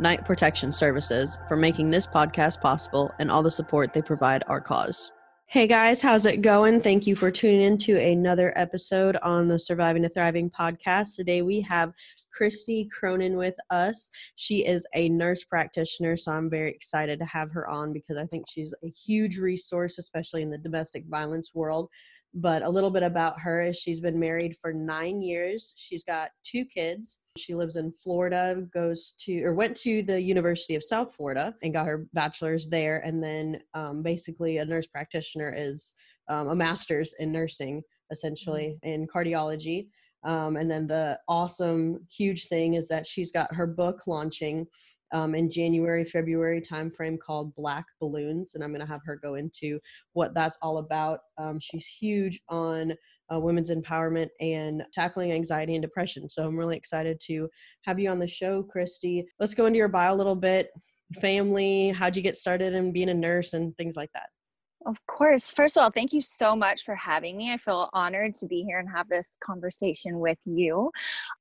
Knight Protection Services, for making this podcast possible and all the support they provide our cause. Hey guys, how's it going? Thank you for tuning in to another episode on the Surviving to Thriving podcast. Today we have Christy Cronin with us. She is a nurse practitioner, so I'm very excited to have her on because I think she's a huge resource, especially in the domestic violence world. But a little bit about her is she's been married for nine years. She's got two kids. She lives in Florida, goes to or went to the University of South Florida and got her bachelor's there. And then um, basically, a nurse practitioner is um, a master's in nursing, essentially mm-hmm. in cardiology. Um, and then the awesome, huge thing is that she's got her book launching um, in January, February timeframe called Black Balloons, and I'm going to have her go into what that's all about. Um, she's huge on uh, women's empowerment and tackling anxiety and depression. So I'm really excited to have you on the show, Christy. Let's go into your bio a little bit. Family, how'd you get started in being a nurse and things like that? Of course. First of all, thank you so much for having me. I feel honored to be here and have this conversation with you.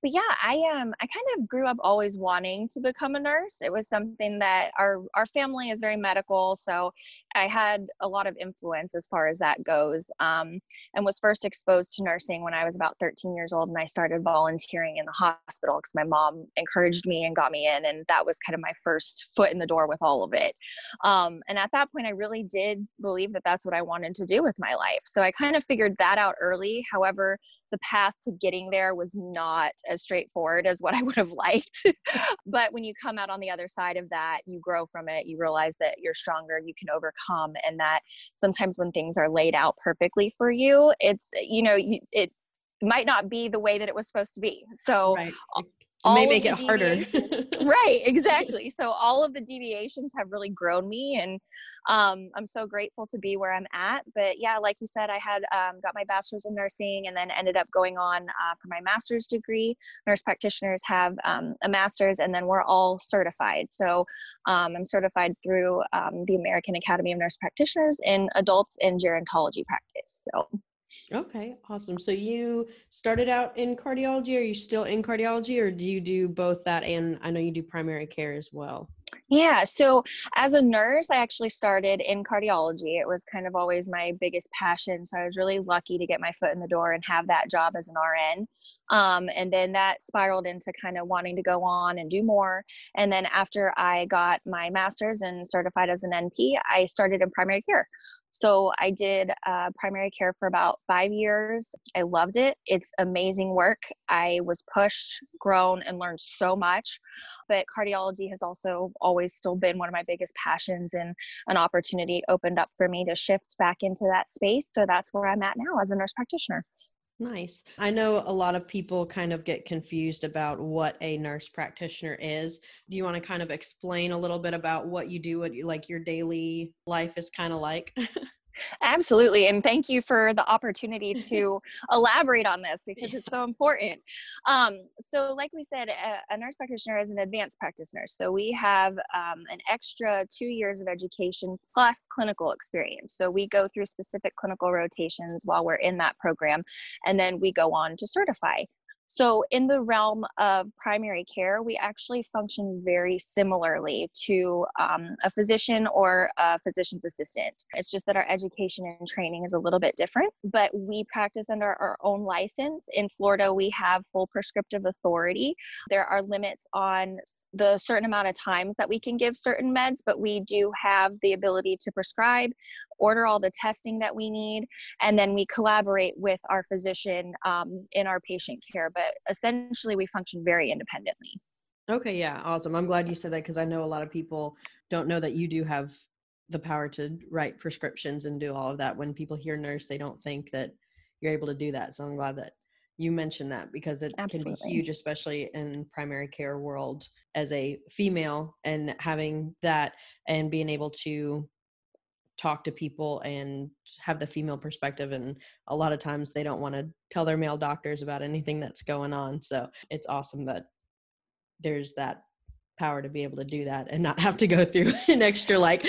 But yeah, I um I kind of grew up always wanting to become a nurse. It was something that our our family is very medical, so I had a lot of influence as far as that goes. Um, and was first exposed to nursing when I was about 13 years old, and I started volunteering in the hospital because my mom encouraged me and got me in, and that was kind of my first foot in the door with all of it. Um, and at that point, I really did believe that that's what I wanted to do with my life. So I kind of figured that out early. However, the path to getting there was not as straightforward as what I would have liked. but when you come out on the other side of that, you grow from it, you realize that you're stronger, you can overcome, and that sometimes when things are laid out perfectly for you, it's, you know, you, it, might not be the way that it was supposed to be. So right all may make it harder. right, exactly. So all of the deviations have really grown me, and um, I'm so grateful to be where I'm at. But yeah, like you said, I had um, got my bachelor's in nursing, and then ended up going on uh, for my master's degree. Nurse practitioners have um, a master's, and then we're all certified. So um, I'm certified through um, the American Academy of Nurse Practitioners in adults and gerontology practice. So Okay, awesome. So you started out in cardiology. Are you still in cardiology, or do you do both that and I know you do primary care as well? Yeah, so as a nurse, I actually started in cardiology. It was kind of always my biggest passion. So I was really lucky to get my foot in the door and have that job as an RN. Um, and then that spiraled into kind of wanting to go on and do more. And then after I got my master's and certified as an NP, I started in primary care. So I did uh, primary care for about five years. I loved it. It's amazing work. I was pushed, grown, and learned so much. But cardiology has also always still been one of my biggest passions, and an opportunity opened up for me to shift back into that space. So that's where I'm at now as a nurse practitioner. Nice. I know a lot of people kind of get confused about what a nurse practitioner is. Do you want to kind of explain a little bit about what you do, what you, like your daily life is kind of like? Absolutely. And thank you for the opportunity to elaborate on this because it's so important. Um, so, like we said, a, a, nurse practitioner is an advanced practice nurse. So, we have um, an extra two years of education plus clinical experience. So, we go through specific clinical rotations while we're in that program, and then we go on to certify. So, in the realm of primary care, we actually function very similarly to um, a physician or a physician's assistant. It's just that our education and training is a little bit different, but we practice under our own license. In Florida, we have full prescriptive authority. There are limits on the certain amount of times that we can give certain meds, but we do have the ability to prescribe order all the testing that we need, and then we collaborate with our physician um, in our patient care. But essentially, we function very independently. Okay, yeah, awesome. I'm glad you said that because I know a lot of people don't know that you do have the power to write prescriptions and do all of that. When people hear nurse, they don't think that you're able to do that. So I'm glad that you mentioned that because it Absolutely. can be huge especially in primary care world as a female and having that and being able to talk to people and have the female perspective and a lot of times they don't want to tell their male doctors about anything that's going on so it's awesome that there's that power to be able to do that and not have to go through an extra like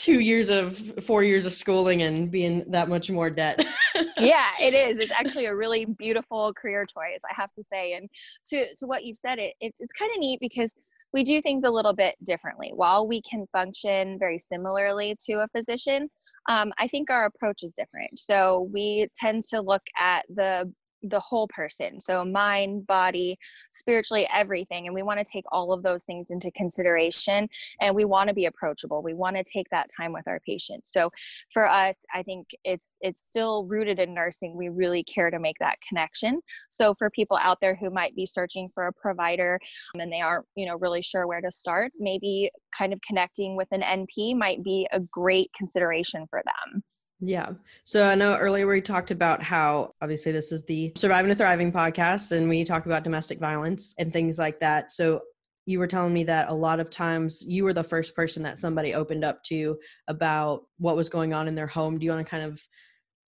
two years of four years of schooling and being that much more debt. Yeah it is. It's actually a really beautiful career choice i have to say. And to to what you've said it it's, it's kind of neat because we do things a little bit differently. While we can function very similarly to a physician um, i think our approach is different. So we tend to look at the the whole person so mind body spiritually everything and we want to take all of those things into consideration and we want to be approachable we want to take that time with our patients. So for us i think it's it's still rooted in nursing we really care to make that connection. So for people out there who might be searching for a provider um, and they aren't you know really sure where to start maybe kind of connecting with an np might be a great consideration for them yeah. So I know earlier we talked about how obviously this is the Surviving to Thriving podcast and we talk about domestic violence and things like that. So you were telling me that a lot of times you were the first person that somebody opened up to about what was going on in their home. Do you want to kind of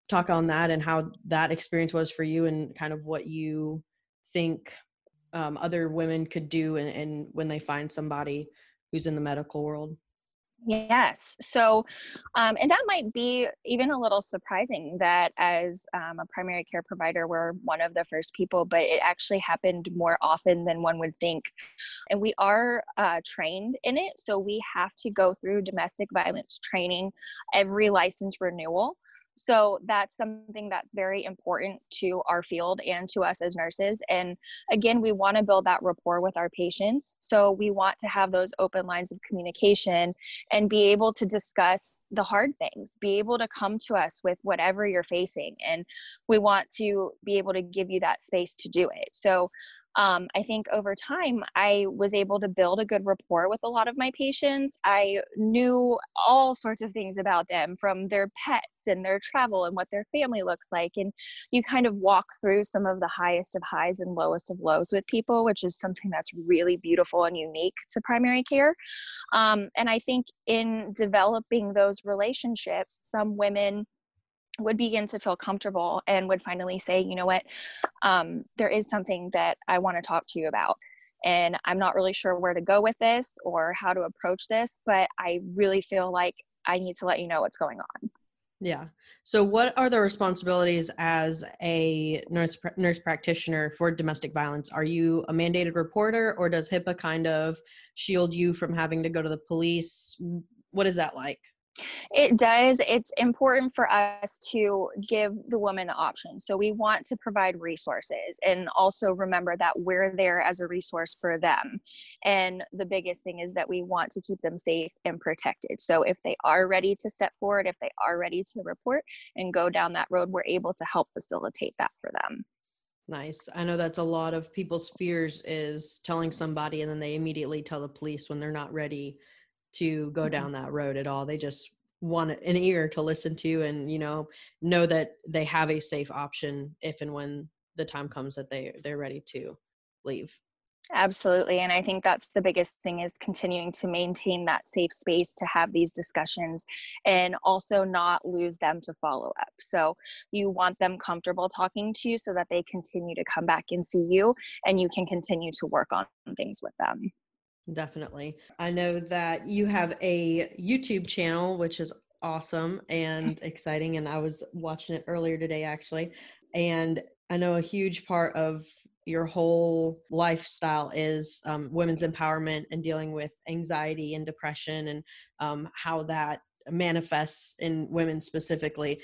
talk on that and how that experience was for you and kind of what you think um, other women could do and, and when they find somebody who's in the medical world? Yes. So, um, and that might be even a little surprising that as um, a primary care provider, we're one of the first people, but it actually happened more often than one would think. And we are uh, trained in it. So we have to go through domestic violence training every license renewal. So that's something that's very important to our field and to us as nurses. And again, we want to build that rapport with our patients. So we want to have those open lines of communication and be able to discuss the hard things, be able to come to us with whatever you're facing. And we want to be able to give you that space to do it. So um, I think over time, I was able to build a good rapport with a lot of my patients. I knew all sorts of things about them from their pets and their travel and what their family looks like. And you kind of walk through some of the highest of highs and lowest of lows with people, which is something that's really beautiful and unique to primary care. Um, and I think in developing those relationships, some women would begin to feel comfortable and would finally say, you know what, um, there is something that I want to talk to you about. And I'm not really sure where to go with this or how to approach this, but I really feel like I need to let you know what's going on. Yeah. So, what are the responsibilities as a nurse nurse practitioner for domestic violence? Are you a mandated reporter, or does HIPAA kind of shield you from having to go to the police? What is that like? It does. It's important for us to give the woman options. So we want to provide resources and also remember that we're there as a resource for them. And the biggest thing is that we want to keep them safe and protected. So if they are ready to step forward, if they are ready to report and go down that road, we're able to help facilitate that for them. Nice. I know that's a lot of people's fears is telling somebody and then they immediately tell the police when they're not ready to go mm-hmm. down that road at all. They just want an ear to listen to and you know know that they have a safe option if and when the time comes that they they're ready to leave. Absolutely. And I think that's the biggest thing is continuing to maintain that safe space to have these discussions and also not lose them to follow up. So you want them comfortable talking to you so that they continue to come back and see you and you can continue to work on things with them. Definitely. I know that you have a YouTube channel, which is awesome and exciting. And I was watching it earlier today, actually. And I know a huge part of your whole lifestyle is um, women's empowerment and dealing with anxiety and depression and um, how that manifests in women specifically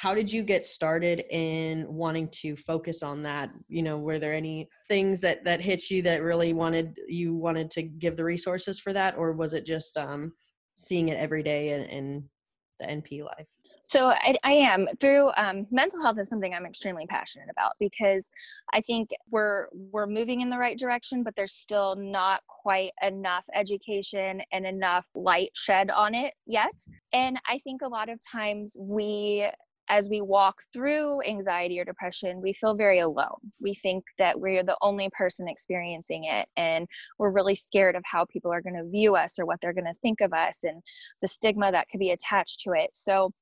how did you get started in wanting to focus on that? You know were there any things that that hit you that really wanted you wanted to give the resources for that? Or was it just um seeing it every day in, in the np life? So I, I am. Through um, mental health is something I'm extremely passionate about because I think we're we're moving in the right direction, but there's still not quite enough education and enough light shed on it yet. And I think a lot of times we as we walk through anxiety or depression, we feel very alone. We think that we're the only person experiencing it, and we're really scared of how people are going to view us or what they're going to think of us and the stigma that could be attached to it. So,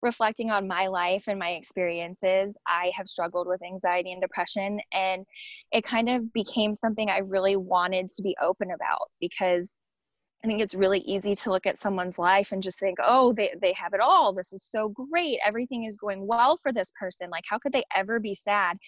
reflecting on my life and my experiences, I have struggled with anxiety and depression, and it kind of became something I really wanted to be open about because I think it's really easy to look at someone's life and just think, oh, they, they have it all. This is so great. Everything is going well for this person. Like, how could they ever be sad?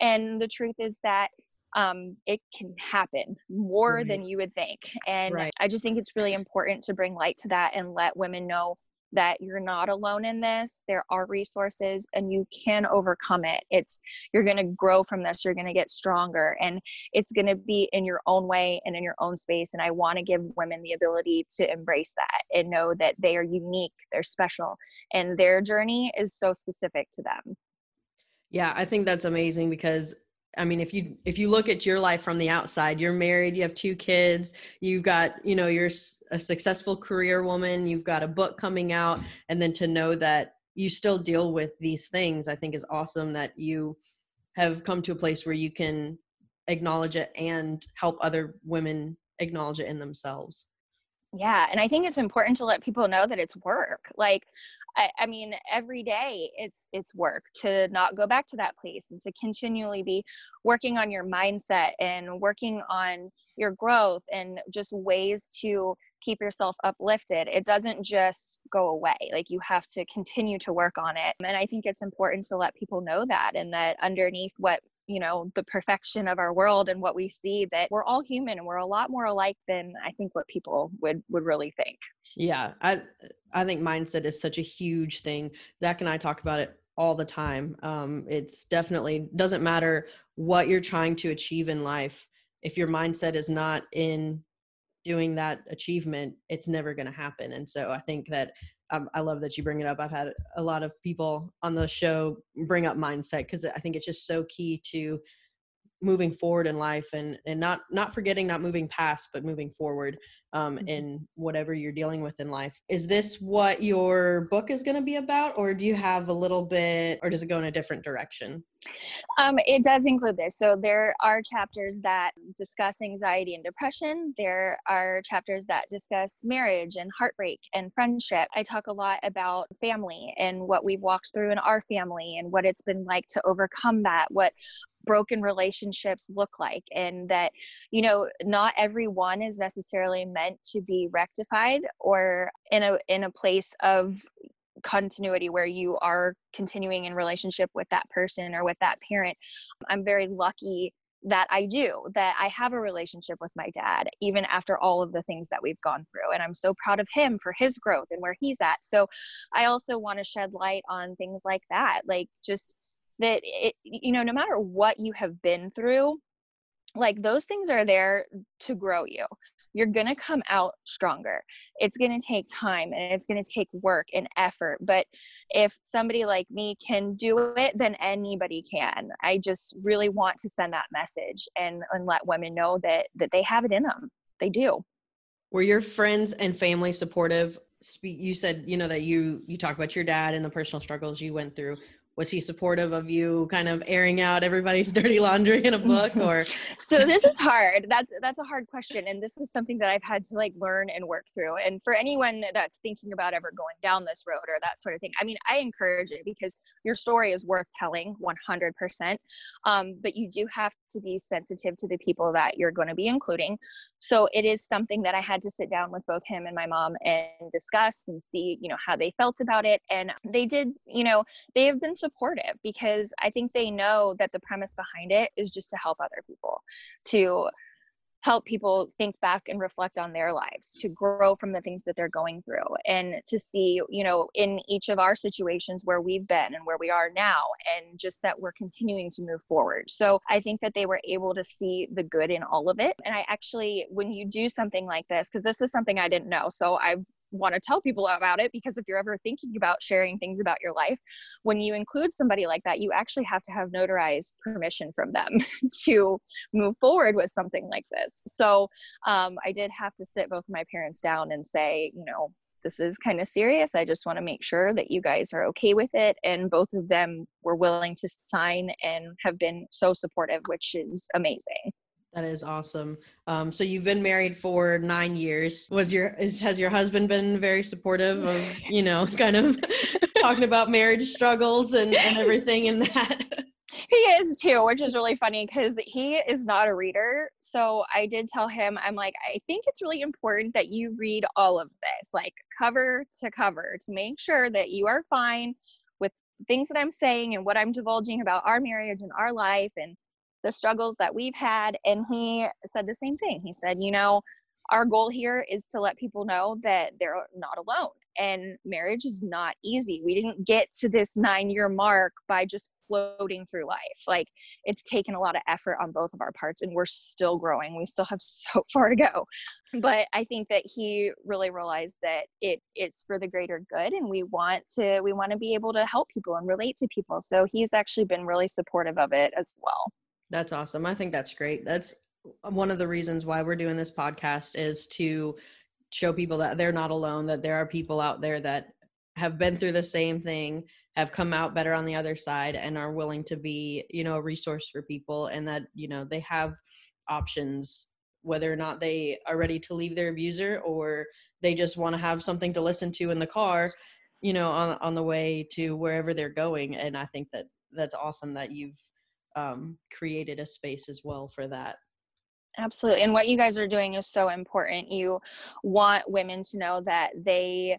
And the truth is that um, it can happen more right. than you would think. And right. I just think it's really important to bring light to that and let women know that you're not alone in this. There are resources and you can overcome it. It's you're going to grow from this. You're going to get stronger. And it's going to be in your own way and in your own space. And i want to give women the ability to embrace that and know that they are unique they're special and their journey is so specific to them. Yeah i think that's amazing because I mean, if you if you look at your life from the outside, you're married, you have two kids, you've got, you know, you're a successful career woman, you've got a book coming out, and then to know that you still deal with these things, I think is awesome that you have come to a place where you can acknowledge it and help other women acknowledge it in themselves. Yeah, and I think it's important to let people know that it's work. Like I, I, mean every day it's it's work to not go back to that place and to continually be working on your mindset and working on your growth and just ways to keep yourself uplifted it doesn't just go away like you have to continue to work on it and i think it's important to let people know that and that underneath what you know the perfection of our world and what we see that we're all human and we're a lot more alike than i think what people would would really think. Yeah i i think mindset is such a huge thing. Zach and i talk about it all the time. Um, it's definitely doesn't matter what you're trying to achieve in life if your mindset is not in doing that achievement it's never going to happen and so i think that um, I love that you bring it up. I've had a lot of people on the show bring up mindset because I think it's just so key to moving forward in life and and not not forgetting not moving past but moving forward um, mm-hmm. in whatever you're dealing with in life. Is this what your book is going to be about, or do you have a little bit, or does it go in a different direction? Um, it does include this. So there are chapters that discuss anxiety and depression. There are chapters that discuss marriage and heartbreak and friendship. I talk a lot about family and what we've walked through in our family and what it's been like to overcome that, what broken relationships look like and that you know not everyone is necessarily meant to be rectified or in a in a place of continuity where you are continuing in relationship with that person or with that parent i'm very lucky that I do, that I have a relationship with my dad, even after all of the things that we've gone through. And I'm so proud of him for his growth and where he's at. So I also want to shed light on things like that, like just that it you know no matter what you have been through like those things are there to grow you. You're going to come out stronger. It's going to take time and it's going to take work and effort but if somebody like me can do it then anybody can. I just really want to send that message and and let women know that that they have it in them they do. Were your friends and family supportive? You said you know that you you talk about your dad and the personal struggles you went through was he supportive of you kind of airing out everybody's dirty laundry in a book or? So this is hard. That's that's a hard question and this was something that i've had to like learn and work through. And for anyone that's thinking about ever going down this road or that sort of thing i mean i encourage it because your story is worth telling 100% um, but you do have to be sensitive to the people that you're going to be including. So it is something that i had to sit down with both him and my mom and discuss and see you know how they felt about it. And they did you know they have been supportive because I think they know that the premise behind it is just to help other people, to help people think back and reflect on their lives, to grow from the things that they're going through, and to see, you know, in each of our situations where we've been and where we are now, and just that we're continuing to move forward. So I think that they were able to see the good in all of it. And I actually, when you do something like this, because this is something I didn't know, so I've want to tell people about it because if you're ever thinking about sharing things about your life, when you include somebody like that, you actually have to have notarized permission from them to move forward with something like this. So um, I did have to sit both my parents down and say, you know, this is kind of serious. I just want to make sure that you guys are okay with it. And both of them were willing to sign and have been so supportive, which is amazing. That is awesome. Um, so you've been married for nine years. Was your is, has your husband been very supportive of you know kind of talking about marriage struggles and, and everything in that? he is too, which is really funny because he is not a reader. So I did tell him, I'm like, I think it's really important that you read all of this, like cover to cover, to make sure that you are fine with things that I'm saying and what I'm divulging about our marriage and our life and the struggles that we've had. And he said the same thing. He said, you know, our goal here is to let people know that they're not alone and marriage is not easy. We didn't get to this nine year mark by just floating through life. Like it's taken a lot of effort on both of our parts and we're still growing. We still have so far to go. But I think that he really realized that it it's for the greater good and we want to we want to be able to help people and relate to people. So he's actually been really supportive of it as well. That's awesome. I think that's great. That's uh, one of the reasons why we're doing this podcast is to show people that they're not alone, that there are people out there that have been through the same thing, have come out better on the other side, and are willing to be, you know, a resource for people, and that, you know, they have options, whether or not they are ready to leave their abuser or they just want to have something to listen to in the car, you know, on on the way to wherever they're going. And I think that that's awesome that you've um, created a space as well for that. Absolutely. And what you guys are doing is so important. You want women to know that they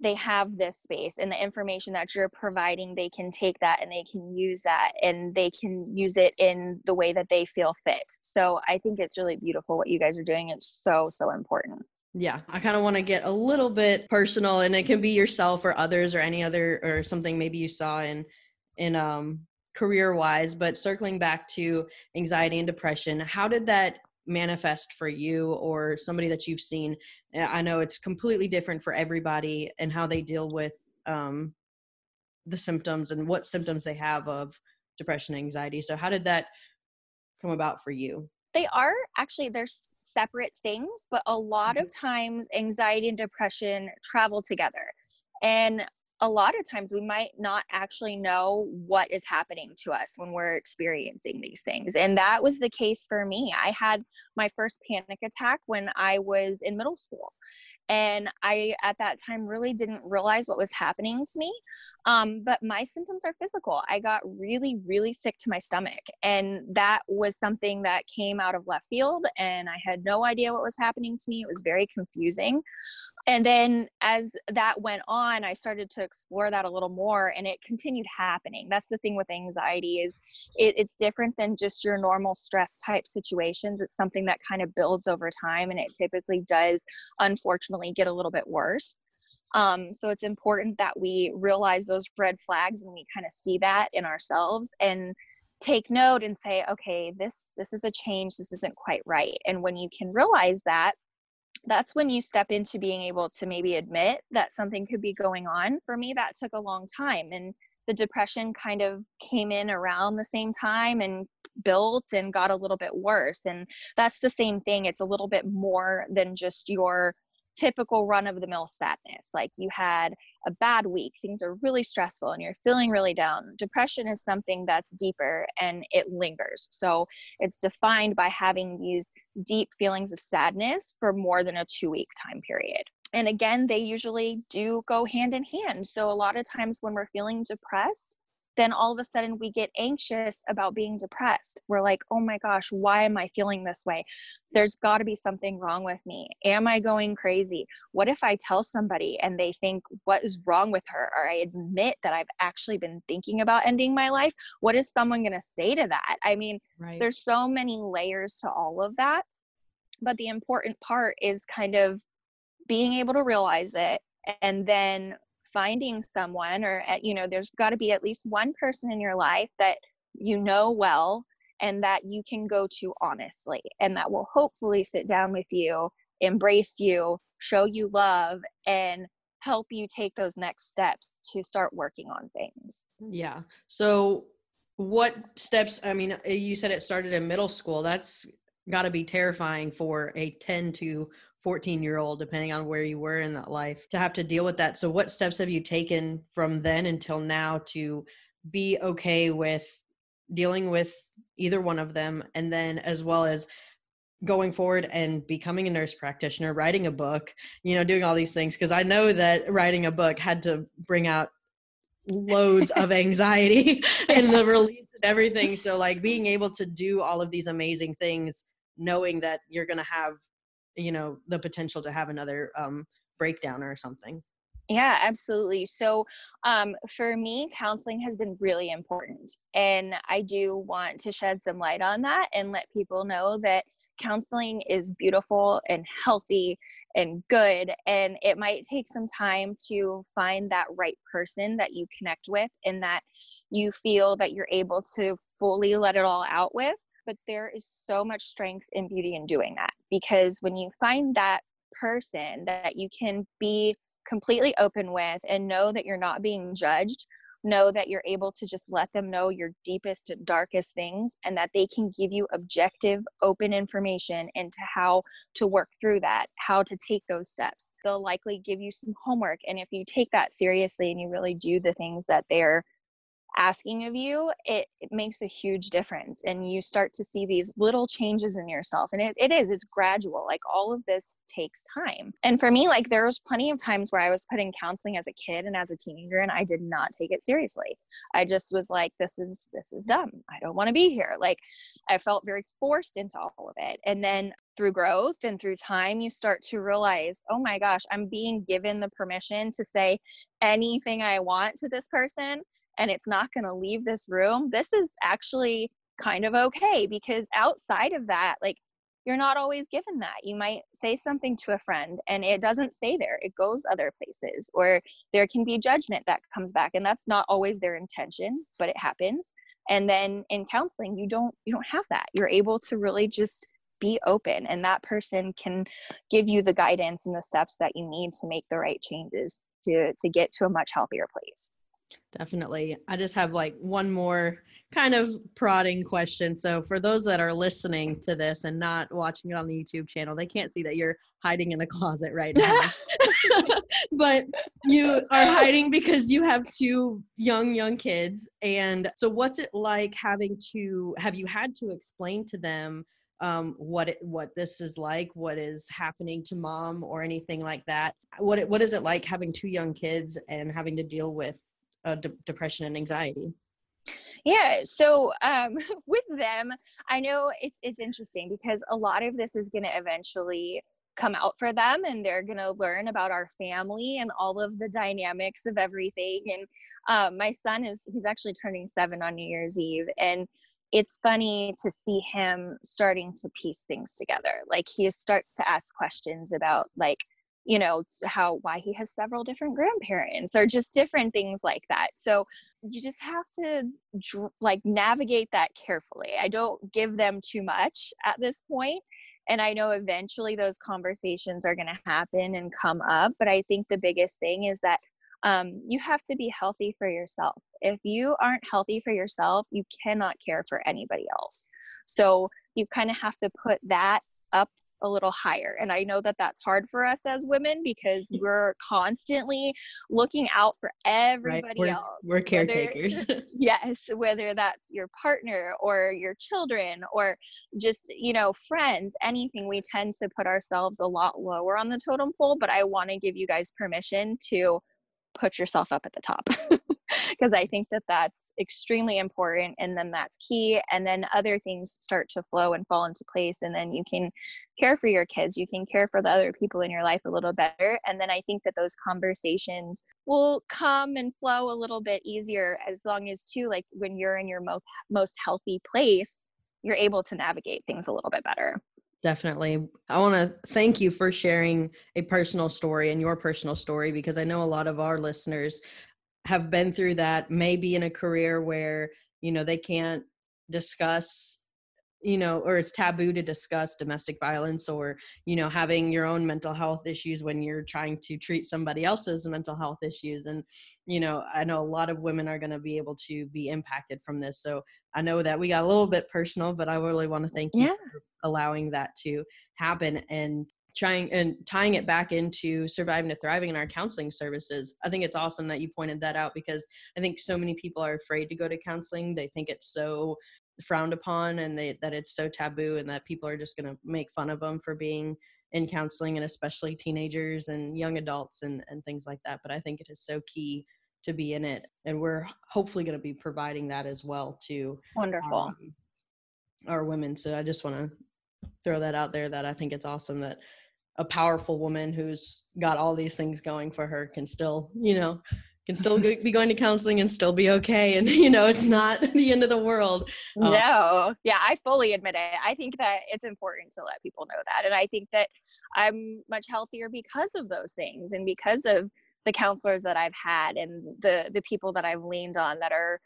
they have this space and the information that you're providing they can take that and they can use that and they can use it in the way that they feel fit so i think it's really beautiful what you guys are doing it's so so important yeah i kind of want to get a little bit personal and it can be yourself or others or any other or something maybe you saw in in um career wise, but circling back to anxiety and depression, how did that manifest for you or somebody that you've seen? I know it's completely different for everybody and how they deal with um, the symptoms and what symptoms they have of depression and anxiety. So, how did that come about for you? They are actually they're separate things, but a lot mm-hmm. of times anxiety and depression travel together. And a lot of times we might not actually know what is happening to us when we're experiencing these things. And that was the case for me. I had my first panic attack when I was in middle school and i at that time really didn't realize what was happening to me um, but my symptoms are physical i got really really sick to my stomach and that was something that came out of left field and i had no idea what was happening to me it was very confusing and then as that went on i started to explore that a little more and it continued happening that's the thing with anxiety is it, it's different than just your normal stress type situations it's something that kind of builds over time and it typically does unfortunately get a little bit worse. Um, so it's important that we realize those red flags and we kind of see that in ourselves and take note and say, okay, this this is a change. This isn't quite right. And when you can realize that, that's when you step into being able to maybe admit that something could be going on. For me, that took a long time. And the depression kind of came in around the same time and built and got a little bit worse. And that's the same thing. It's a little bit more than just your typical run of the mill sadness. Like you had a bad week, things are really stressful, and you're feeling really down. Depression is something that's deeper and it lingers. So it's defined by having these deep feelings of sadness for more than a two week time period. And again, they usually do go hand in hand. So a lot of times when we're feeling depressed, then all of a sudden we get anxious about being depressed. We're like, oh my gosh, why am I feeling this way? There's got to be something wrong with me. Am I going crazy? What if I tell somebody and they think, what is wrong with her? Or I admit that I've actually been thinking about ending my life? What is someone going to say to that? I mean, right. there's so many layers to all of that. But the important part is kind of being able to realize it and then finding someone or at, you know there's got to be at least one person in your life that you know well and that you can go to honestly and that will hopefully sit down with you embrace you show you love and help you take those next steps to start working on things. Yeah. So what steps i mean eh, you said it started in middle school that's got to be terrifying for a 10 to 14 year old, depending on where you were in that life, to have to deal with that. So, what steps have you taken from then until now to be okay with dealing with either one of them? And then, as well as going forward and becoming a nurse practitioner, writing a book, you know, doing all these things. Cause I know that writing a book had to bring out loads of anxiety and the release and everything. So, like, being able to do all of these amazing things, knowing that you're going to have you know the potential to have another um, breakdown or something. Yeah absolutely. So um, for me counseling has been really important and i do want to shed some light on that and let people know that counseling is beautiful and healthy and good and it might take some time to find that right person that you connect with and that you feel that you're able to fully let it all out with but there is so much strength and beauty in doing that because when you find that person that you can be completely open with and know that you're not being judged know that you're able to just let them know your deepest and darkest things and that they can give you objective open information into how to work through that how to take those steps. They'll likely give you some homework and if you take that seriously and you really do the things that they're asking of you, it, it, makes a huge difference. And you start to see these little changes in yourself. And it, it is, it's gradual. Like all of this takes time. And for me, like there was plenty of times where I was put in counseling as a kid and as a teenager, and I did not take it seriously. I just was like, this is, this is dumb. I don't want to be here. Like I felt very forced into all of it. And then through growth and through time, you start to realize, oh my gosh, I'm being given the permission to say anything I want to this person and it's not going to leave this room, this is actually kind of okay because outside of that, like you're not always given that. You might say something to a friend and it doesn't stay there, it goes other places, or there can be judgment that comes back, and that's not always their intention, but it happens. And then in counseling, you don't you don't have that. You're able to really just be open and that person can give you the guidance and the steps that you need to make the right changes to to get to a much healthier place Definitely. I just have like one more kind of prodding question. So, for those that are listening to this and not watching it on the YouTube channel, they can't see that you're hiding in a closet right now. but you are hiding because you have two young, young kids. And so, what's it like having to have you had to explain to them? um, what it, what this is like, what is happening to mom, or anything like that. What it, what is it like having two young kids and having to deal with uh, de- depression and anxiety? Yeah, so um, with them, I know it's it's interesting because a lot of this is going to eventually come out for them and they're going to learn about our family and all of the dynamics of everything and um, my son is he's actually turning seven on new year's eve and it's funny to see him starting to piece things together like he starts to ask questions about like you know how why he has several different grandparents or just different things like that. So you just have to like navigate that carefully. I don't give them too much at this point and i know eventually those conversations are going to happen and come up but i think the biggest thing is that um, you have to be healthy for yourself. If you aren't healthy for yourself you cannot care for anybody else. So you kind of have to put that up a little higher. And I know that that's hard for us as women because mm. we're constantly looking out for everybody right. we're, else. We're caretakers. Whether, yes, whether that's your partner or your children or just, you know, friends, anything, we tend to put ourselves a lot lower on the totem pole. But I want to give you guys permission to put yourself up at the top. because I think that that's extremely important and then that's key. And then other things start to flow and fall into place. And then you can care for your kids, you can care for the other people in your life a little better. And then I think that those conversations will come and flow a little bit easier as long as, too, like when you're in your most, most healthy place, you're able to navigate things a little bit better. Definitely. I want to thank you for sharing a personal story and your personal story because I know a lot of our listeners have been through that maybe in a career where you know they can't discuss you know or it's taboo to discuss domestic violence or you know having your own mental health issues when you're trying to treat somebody else's mental health issues. And you know i know a lot of women are going to be able to be impacted from this. So i know that we got a little bit personal but i really want to thank you yeah. for allowing that to happen. And trying and tying it back into surviving to thriving in our counseling services i think it's awesome that you pointed that out because i think so many people are afraid to go to counseling. They think it's so frowned upon and they, that it's so taboo and that people are just going to make fun of them for being in counseling and especially teenagers and young adults and, and things like that but i think it is so key to be in it and we're hopefully going to be providing that as well to wonderful. um, our women. So i just want to throw that out there that i think it's awesome that a powerful woman who's got all these things going for her can still you know can still be going to counseling and still be okay. And you know it's not the end of the world. Um, no. Yeah i fully admit it. I think that it's important to let people know that. And i think that i'm much healthier because of those things and because of the counselors that i've had and the the people that i've leaned on that are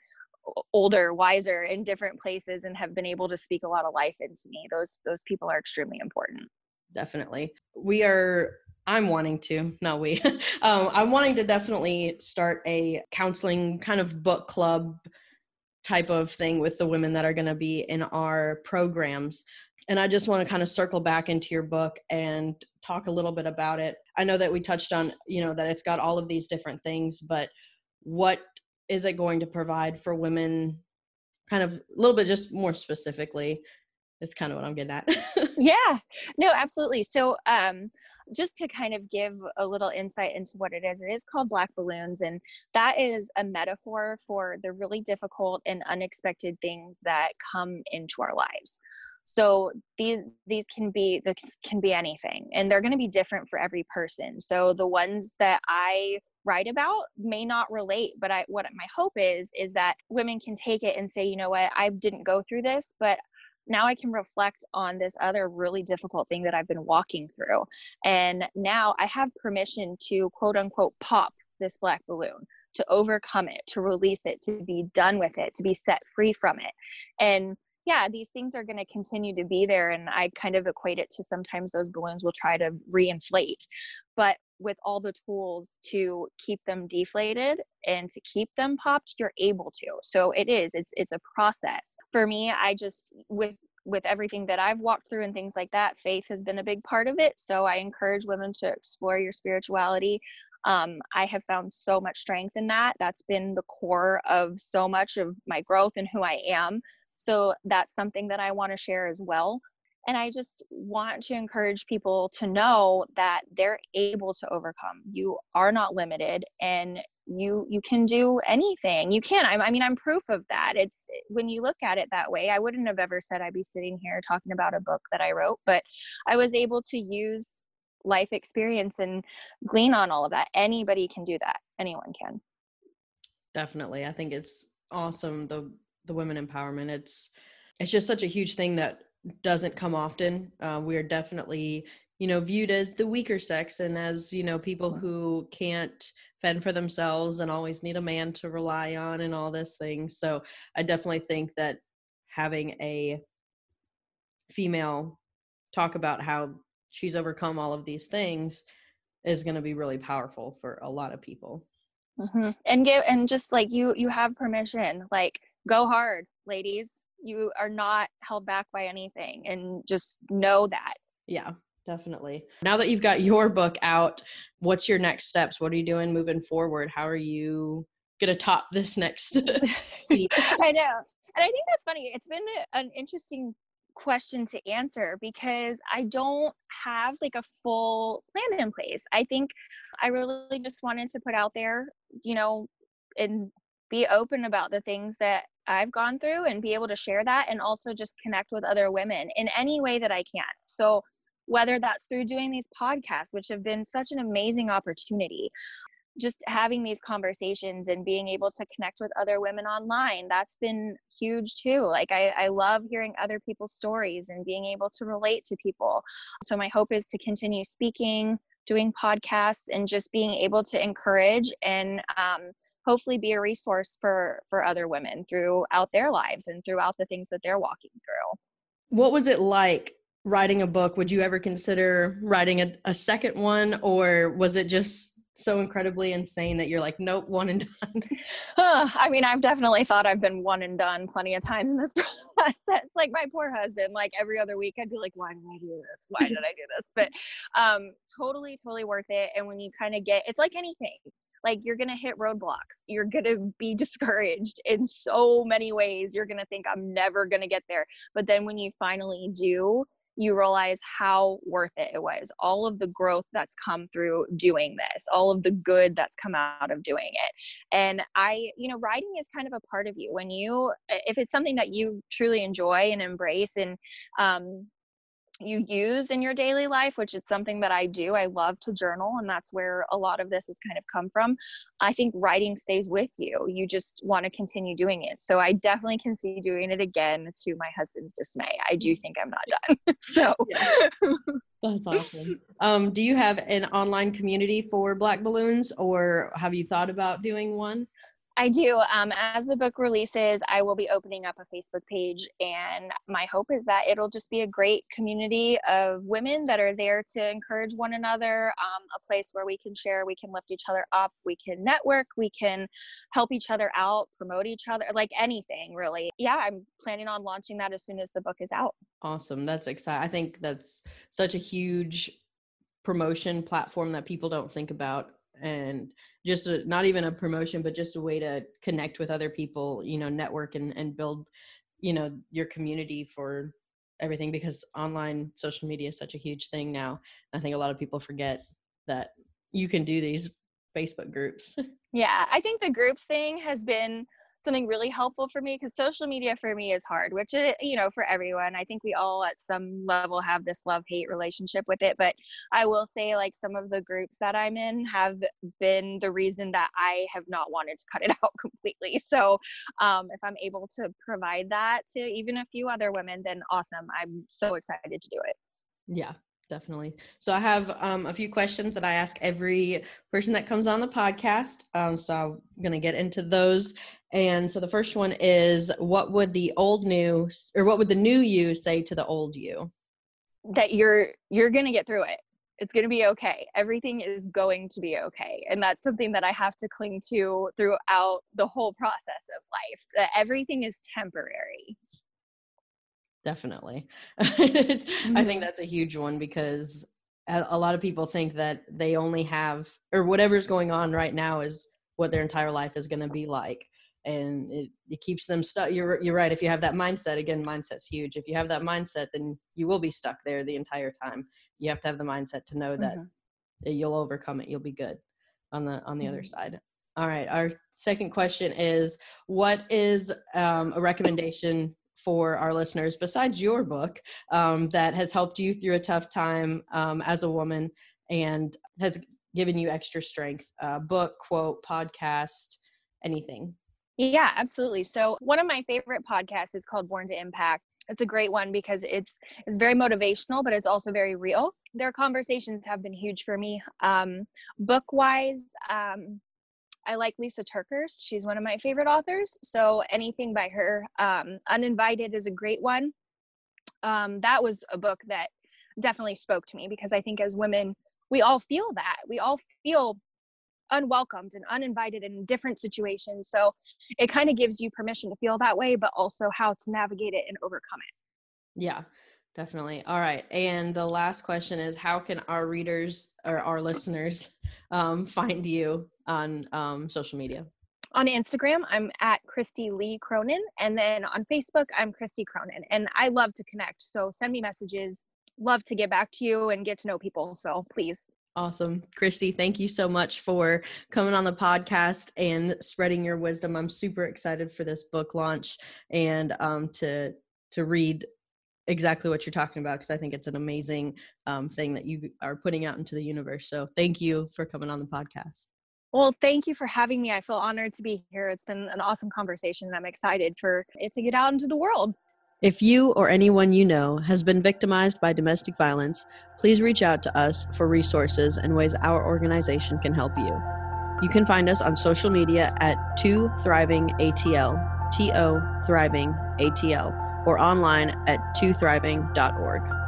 older wiser in different places and have been able to speak a lot of life into me. Those those people are extremely important definitely. We are I'm wanting to, not we. um, I'm wanting to definitely start a counseling kind of book club type of thing with the women that are going to be in our programs. And I just want to kind of circle back into your book and talk a little bit about it. I know that we touched on, you know, that it's got all of these different things, but what is it going to provide for women kind of a little bit just more specifically is kind of what I'm getting at. yeah, no, absolutely. So, um, just to kind of give a little insight into what it is, it is called Black Balloons, and that is a metaphor for the really difficult and unexpected things that come into our lives. So these these can be this can be anything, and they're going to be different for every person. So the ones that I write about may not relate but i what my hope is is that women can take it and say you know what i didn't go through this but now I can reflect on this other really difficult thing that I've been walking through. And now I have permission to quote unquote pop this black balloon, to overcome it, to release it, to be done with it, to be set free from it. And yeah, these things are going to continue to be there. And I kind of equate it to sometimes those balloons will try to reinflate. But with all the tools to keep them deflated and to keep them popped you're able to so it is it's it's a process for me i just with with everything that I've walked through and things like that, faith has been a big part of it. So I encourage women to explore your spirituality. Um, I have found so much strength in that. That's been the core of so much of my growth and who I am. So that's something that I want to share as well and i just want to encourage people to know that they're able to overcome. You are not limited and you you can do anything. You can I, I mean i'm proof of that. It's when you look at it that way i wouldn't have ever said i'd be sitting here talking about a book that i wrote but i was able to use life experience and glean on all of that. Anybody can do that. Anyone can. Definitely. I think it's awesome the the women empowerment. It's it's just such a huge thing that doesn't come often. Uh, we are definitely, you know, viewed as the weaker sex and as, you know, people who can't fend for themselves and always need a man to rely on and all this thing. So I definitely think that having a female talk about how she's overcome all of these things is going to be really powerful for a lot of people. Mm-hmm. And give and just like you, you have permission. Like go hard, ladies you are not held back by anything and just know that. Yeah definitely. Now that you've got your book out what's your next steps? What are you doing moving forward? How are you gonna top this next i know. And i think that's funny. It's been an interesting question to answer because I don't have like a full plan in place. I think I really just wanted to put out there, you know, and be open about the things that I've gone through and be able to share that and also just connect with other women in any way that I can. So, whether that's through doing these podcasts, which have been such an amazing opportunity, just having these conversations and being able to connect with other women online, that's been huge too. Like, I, I love hearing other people's stories and being able to relate to people. So, my hope is to continue speaking, doing podcasts, and just being able to encourage and, um, hopefully be a resource for for other women throughout their lives and throughout the things that they're walking through. What was it like writing a book? Would you ever consider writing a, a second one or was it just so incredibly insane that you're like, nope, one and done? I mean, I've definitely thought I've been one and done plenty of times in this process. like my poor husband, like every other week, I'd be like, why did I do this? Why did I do this? But um, totally, totally worth it. And when you kind of get, it's like anything. Like you're gonna hit roadblocks. You're gonna be discouraged in so many ways. You're gonna think I'm never gonna get there. But then when you finally do, you realize how worth it it was all of the growth that's come through doing this all of the good that's come out of doing it. And i you know writing is kind of a part of you. When you if it's something that you truly enjoy and embrace and um, you use in your daily life, which is something that I do. I love to journal, and that's where a lot of this has kind of come from. I think writing stays with you. You just want to continue doing it. So I definitely can see doing it again to my husband's dismay. I do think I'm not done. so that's awesome. Um, do you have an online community for Black Balloons, or have you thought about doing one? I do. Um, as the book releases, I will be opening up a Facebook page, and my hope is that it'll just be a great community of women that are there to encourage one another, um, a place where we can share, we can lift each other up, we can network, we can help each other out, promote each other, like anything really. Yeah, I'm planning on launching that as soon as the book is out. Awesome. That's exciting. I think that's such a huge promotion platform that people don't think about and just a, not even a promotion but just a way to connect with other people you know network and, and build you know your community for everything because online social media is such a huge thing now. I think a lot of people forget that you can do these facebook groups. Yeah i think the groups thing has been something really helpful for me because social media for me is hard which it you know for everyone i think we all at some level have this love hate relationship with it but i will say like some of the groups that i'm in have been the reason that i have not wanted to cut it out completely so um, if i'm able to provide that to even a few other women then awesome i'm so excited to do it yeah definitely. So I have um, a few questions that I ask every person that comes on the podcast. Um, so I'm going to get into those. And so the first one is what would the old new or what would the new you say to the old you? That you're you're going to get through it. It's going to be okay. Everything is going to be okay. And that's something that I have to cling to throughout the whole process of life. That everything is temporary definitely mm-hmm. i think mm-hmm. that's a huge one because a lot of people think that they only have or whatever's going on right now is what their entire life is going to be like and it, it keeps them stuck. You're you're right if you have that mindset again mindset's huge. If you have that mindset then you will be stuck there the entire time. You have to have the mindset to know that, mm-hmm. that you'll overcome it you'll be good on the on the mm-hmm. other side. All right our second question is what is um, a recommendation for our listeners besides your book um, that has helped you through a tough time um, as a woman and has given you extra strength uh, book quote podcast anything yeah absolutely so one of my favorite podcasts is called born to impact it's a great one because it's it's very motivational but it's also very real their conversations have been huge for me um, book wise um, I like Lisa TerKeurst. She's one of my favorite authors. So anything by her. Um, Uninvited is a great one. Um, that was a book that definitely spoke to me because I think as women, we all feel that. We all feel unwelcomed and uninvited in different situations. So it kind of gives you permission to feel that way, but also how to navigate it and overcome it. Yeah, definitely. All right. And the last question is how can our readers or our listeners um, find you on um, social media? On Instagram, I'm at Christy Lee Cronin. And then on Facebook, I'm Christy Cronin. And I love to connect. So send me messages. Love to get back to you and get to know people. So please. Awesome. Christy, thank you so much for coming on the podcast and spreading your wisdom. I'm super excited for this book launch and um, to to read exactly what you're talking about because I think it's an amazing um, thing that you are putting out into the universe. So thank you for coming on the podcast. Well, thank you for having me. I feel honored to be here. It's been an awesome conversation, and I'm excited for it to get out into the world. If you or anyone you know has been victimized by domestic violence, please reach out to us for resources and ways our organization can help you. You can find us on social media at 2 Thriving ATL, T O Thriving ATL, or online at 2thriving.org.